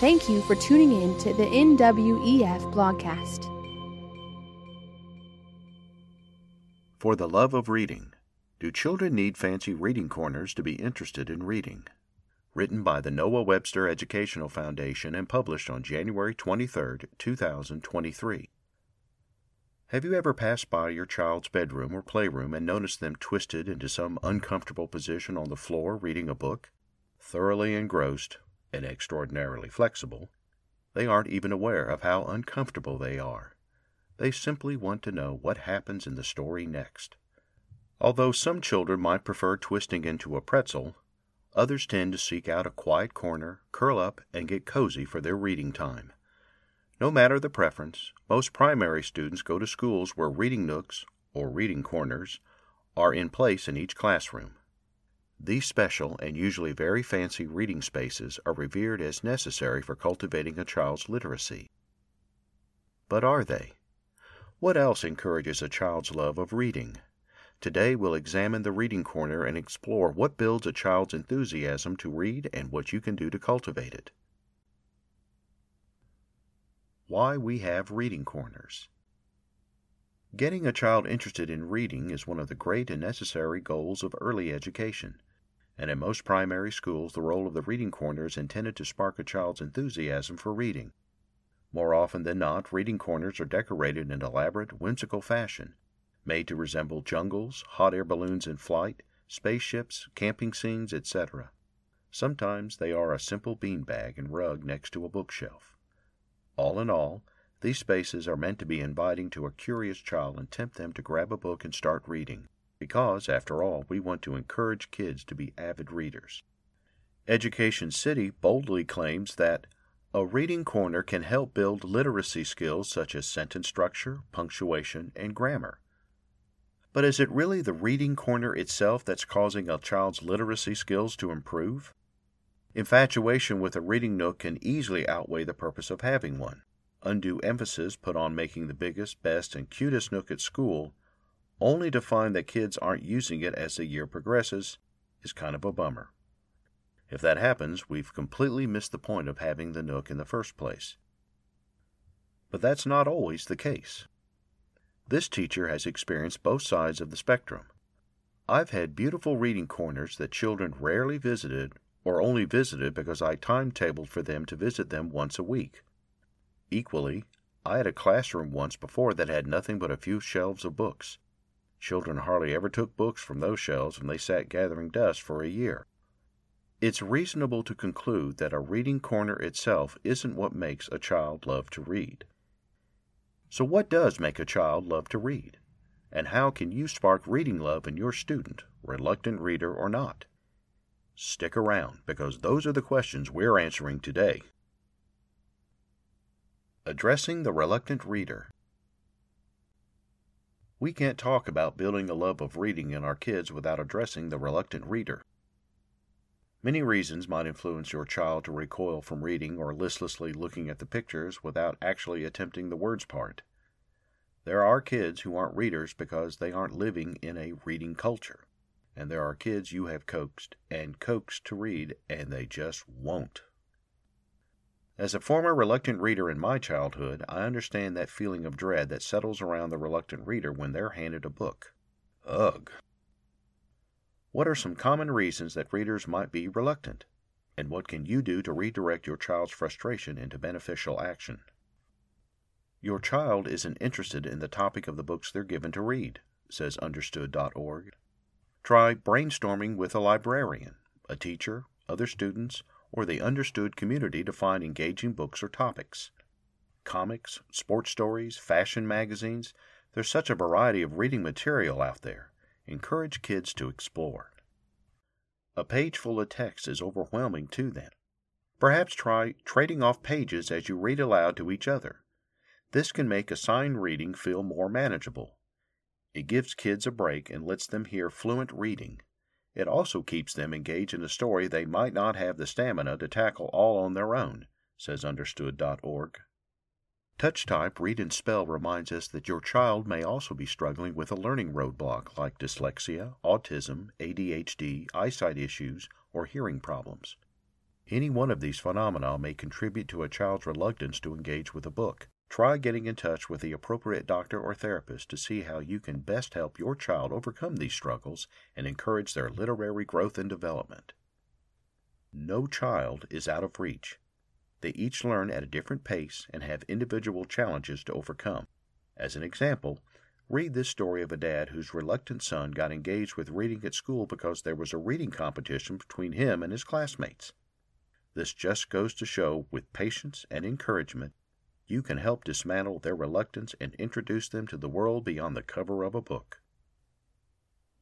Thank you for tuning in to the NWEF blogcast. For the love of reading, do children need fancy reading corners to be interested in reading? Written by the Noah Webster Educational Foundation and published on January 23, 2023. Have you ever passed by your child's bedroom or playroom and noticed them twisted into some uncomfortable position on the floor reading a book? Thoroughly engrossed and extraordinarily flexible, they aren't even aware of how uncomfortable they are. They simply want to know what happens in the story next. Although some children might prefer twisting into a pretzel, others tend to seek out a quiet corner, curl up, and get cozy for their reading time. No matter the preference, most primary students go to schools where reading nooks, or reading corners, are in place in each classroom. These special and usually very fancy reading spaces are revered as necessary for cultivating a child's literacy. But are they? What else encourages a child's love of reading? Today we'll examine the reading corner and explore what builds a child's enthusiasm to read and what you can do to cultivate it. Why we have reading corners. Getting a child interested in reading is one of the great and necessary goals of early education, and in most primary schools the role of the reading corner is intended to spark a child's enthusiasm for reading. More often than not, reading corners are decorated in elaborate, whimsical fashion, made to resemble jungles, hot air balloons in flight, spaceships, camping scenes, etc. Sometimes they are a simple beanbag and rug next to a bookshelf. All in all, these spaces are meant to be inviting to a curious child and tempt them to grab a book and start reading, because, after all, we want to encourage kids to be avid readers. Education City boldly claims that a reading corner can help build literacy skills such as sentence structure, punctuation, and grammar. But is it really the reading corner itself that's causing a child's literacy skills to improve? Infatuation with a reading nook can easily outweigh the purpose of having one. Undue emphasis put on making the biggest, best, and cutest nook at school, only to find that kids aren't using it as the year progresses, is kind of a bummer. If that happens, we've completely missed the point of having the nook in the first place. But that's not always the case. This teacher has experienced both sides of the spectrum. I've had beautiful reading corners that children rarely visited or only visited because I timetabled for them to visit them once a week. Equally, I had a classroom once before that had nothing but a few shelves of books. Children hardly ever took books from those shelves and they sat gathering dust for a year. It's reasonable to conclude that a reading corner itself isn't what makes a child love to read. So, what does make a child love to read? And how can you spark reading love in your student, reluctant reader or not? Stick around because those are the questions we're answering today. Addressing the reluctant reader. We can't talk about building a love of reading in our kids without addressing the reluctant reader. Many reasons might influence your child to recoil from reading or listlessly looking at the pictures without actually attempting the words part. There are kids who aren't readers because they aren't living in a reading culture and there are kids you have coaxed and coaxed to read, and they just won't. As a former reluctant reader in my childhood, I understand that feeling of dread that settles around the reluctant reader when they're handed a book. Ugh. What are some common reasons that readers might be reluctant? And what can you do to redirect your child's frustration into beneficial action? Your child isn't interested in the topic of the books they're given to read, says Understood.org. Try brainstorming with a librarian, a teacher, other students, or the understood community to find engaging books or topics. Comics, sports stories, fashion magazines, there's such a variety of reading material out there. Encourage kids to explore. A page full of text is overwhelming to them. Perhaps try trading off pages as you read aloud to each other. This can make assigned reading feel more manageable. It gives kids a break and lets them hear fluent reading. It also keeps them engaged in a story they might not have the stamina to tackle all on their own, says Understood.org. Touch Type Read and Spell reminds us that your child may also be struggling with a learning roadblock like dyslexia, autism, ADHD, eyesight issues, or hearing problems. Any one of these phenomena may contribute to a child's reluctance to engage with a book. Try getting in touch with the appropriate doctor or therapist to see how you can best help your child overcome these struggles and encourage their literary growth and development. No child is out of reach. They each learn at a different pace and have individual challenges to overcome. As an example, read this story of a dad whose reluctant son got engaged with reading at school because there was a reading competition between him and his classmates. This just goes to show, with patience and encouragement, you can help dismantle their reluctance and introduce them to the world beyond the cover of a book.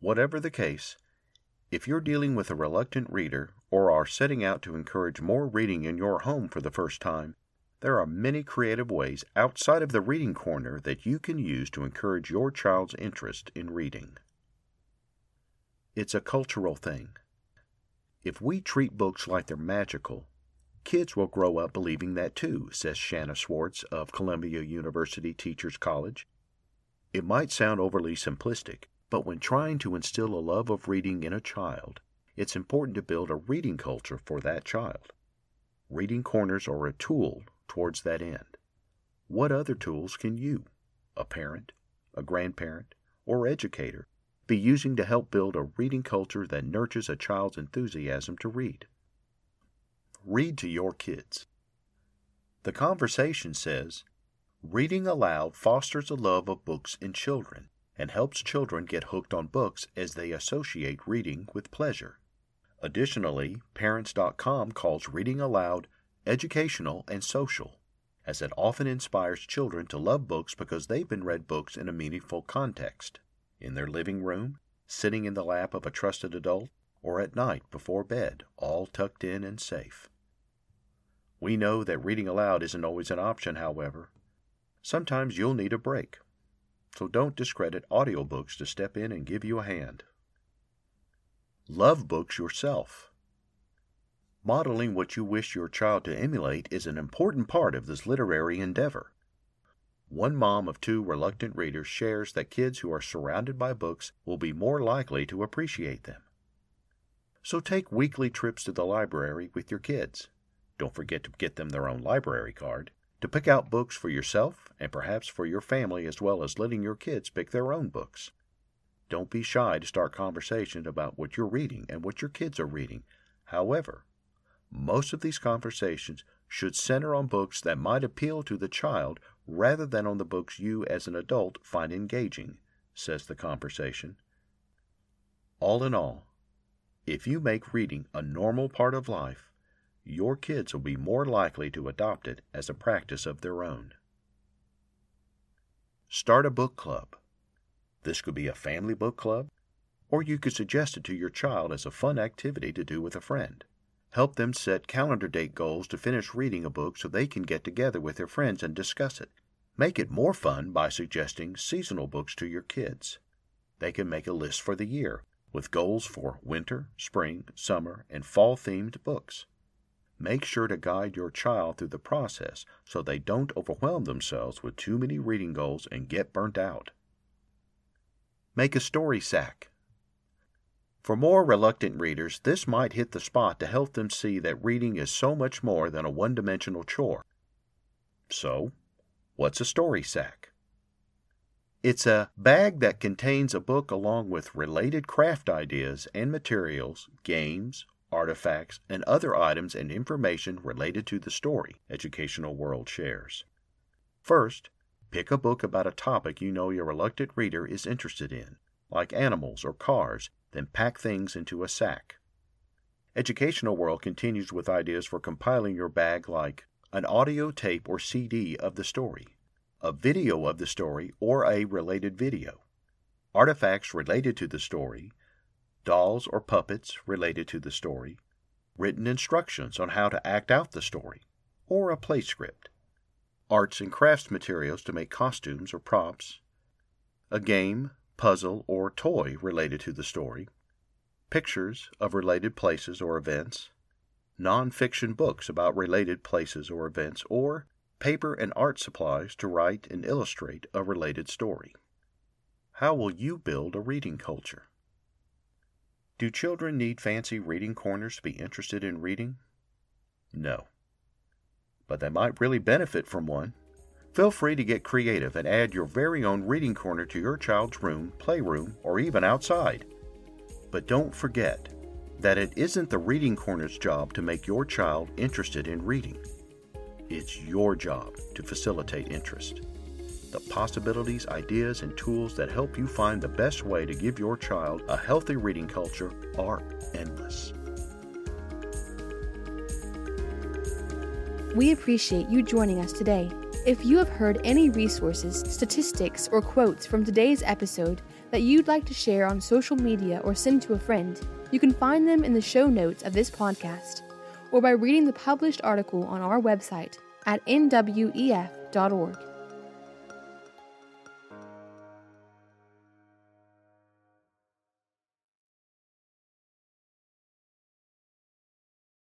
Whatever the case, if you're dealing with a reluctant reader or are setting out to encourage more reading in your home for the first time, there are many creative ways outside of the reading corner that you can use to encourage your child's interest in reading. It's a cultural thing. If we treat books like they're magical, kids will grow up believing that too, says Shanna Swartz of Columbia University Teachers College. It might sound overly simplistic, but when trying to instill a love of reading in a child, it's important to build a reading culture for that child. Reading corners are a tool towards that end. What other tools can you, a parent, a grandparent, or educator, be using to help build a reading culture that nurtures a child's enthusiasm to read. Read to your kids. The conversation says reading aloud fosters a love of books in children and helps children get hooked on books as they associate reading with pleasure. Additionally, Parents.com calls reading aloud educational and social, as it often inspires children to love books because they've been read books in a meaningful context in their living room, sitting in the lap of a trusted adult, or at night before bed, all tucked in and safe. We know that reading aloud isn't always an option, however. Sometimes you'll need a break, so don't discredit audiobooks to step in and give you a hand. Love books yourself. Modeling what you wish your child to emulate is an important part of this literary endeavor. One mom of two reluctant readers shares that kids who are surrounded by books will be more likely to appreciate them. So take weekly trips to the library with your kids. Don't forget to get them their own library card, to pick out books for yourself and perhaps for your family, as well as letting your kids pick their own books. Don't be shy to start conversations about what you're reading and what your kids are reading. However, most of these conversations should center on books that might appeal to the child rather than on the books you as an adult find engaging, says the conversation. All in all, if you make reading a normal part of life, your kids will be more likely to adopt it as a practice of their own. Start a book club. This could be a family book club, or you could suggest it to your child as a fun activity to do with a friend. Help them set calendar date goals to finish reading a book so they can get together with their friends and discuss it. Make it more fun by suggesting seasonal books to your kids. They can make a list for the year with goals for winter, spring, summer, and fall themed books. Make sure to guide your child through the process so they don't overwhelm themselves with too many reading goals and get burnt out. Make a story sack. For more reluctant readers, this might hit the spot to help them see that reading is so much more than a one dimensional chore. So, what's a story sack? It's a bag that contains a book along with related craft ideas and materials, games, artifacts, and other items and information related to the story Educational World shares. First, pick a book about a topic you know your reluctant reader is interested in, like animals or cars, then pack things into a sack. Educational World continues with ideas for compiling your bag like an audio tape or CD of the story, a video of the story or a related video, artifacts related to the story, dolls or puppets related to the story, written instructions on how to act out the story, or a play script, arts and crafts materials to make costumes or props, a game, puzzle, or toy related to the story, pictures of related places or events, nonfiction books about related places or events, or paper and art supplies to write and illustrate a related story. How will you build a reading culture? Do children need fancy reading corners to be interested in reading? No. But they might really benefit from one. Feel free to get creative and add your very own reading corner to your child's room, playroom, or even outside. But don't forget that it isn't the reading corner's job to make your child interested in reading. It's your job to facilitate interest. The possibilities, ideas, and tools that help you find the best way to give your child a healthy reading culture are endless. We appreciate you joining us today. If you have heard any resources, statistics, or quotes from today's episode that you'd like to share on social media or send to a friend, you can find them in the show notes of this podcast or by reading the published article on our website at nwef.org.